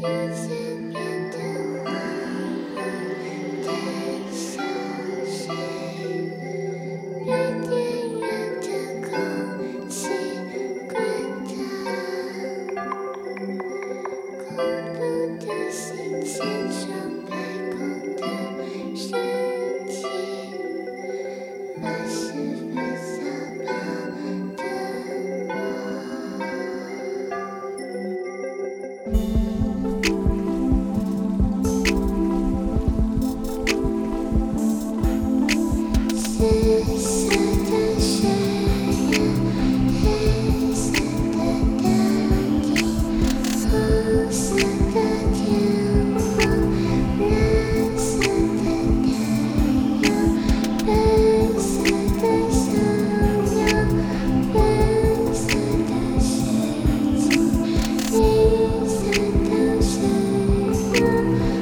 Just in 紫色的天呀黑色的大地红色的天空蓝色的太阳白色的小鸟白色的世界绿色的旋涡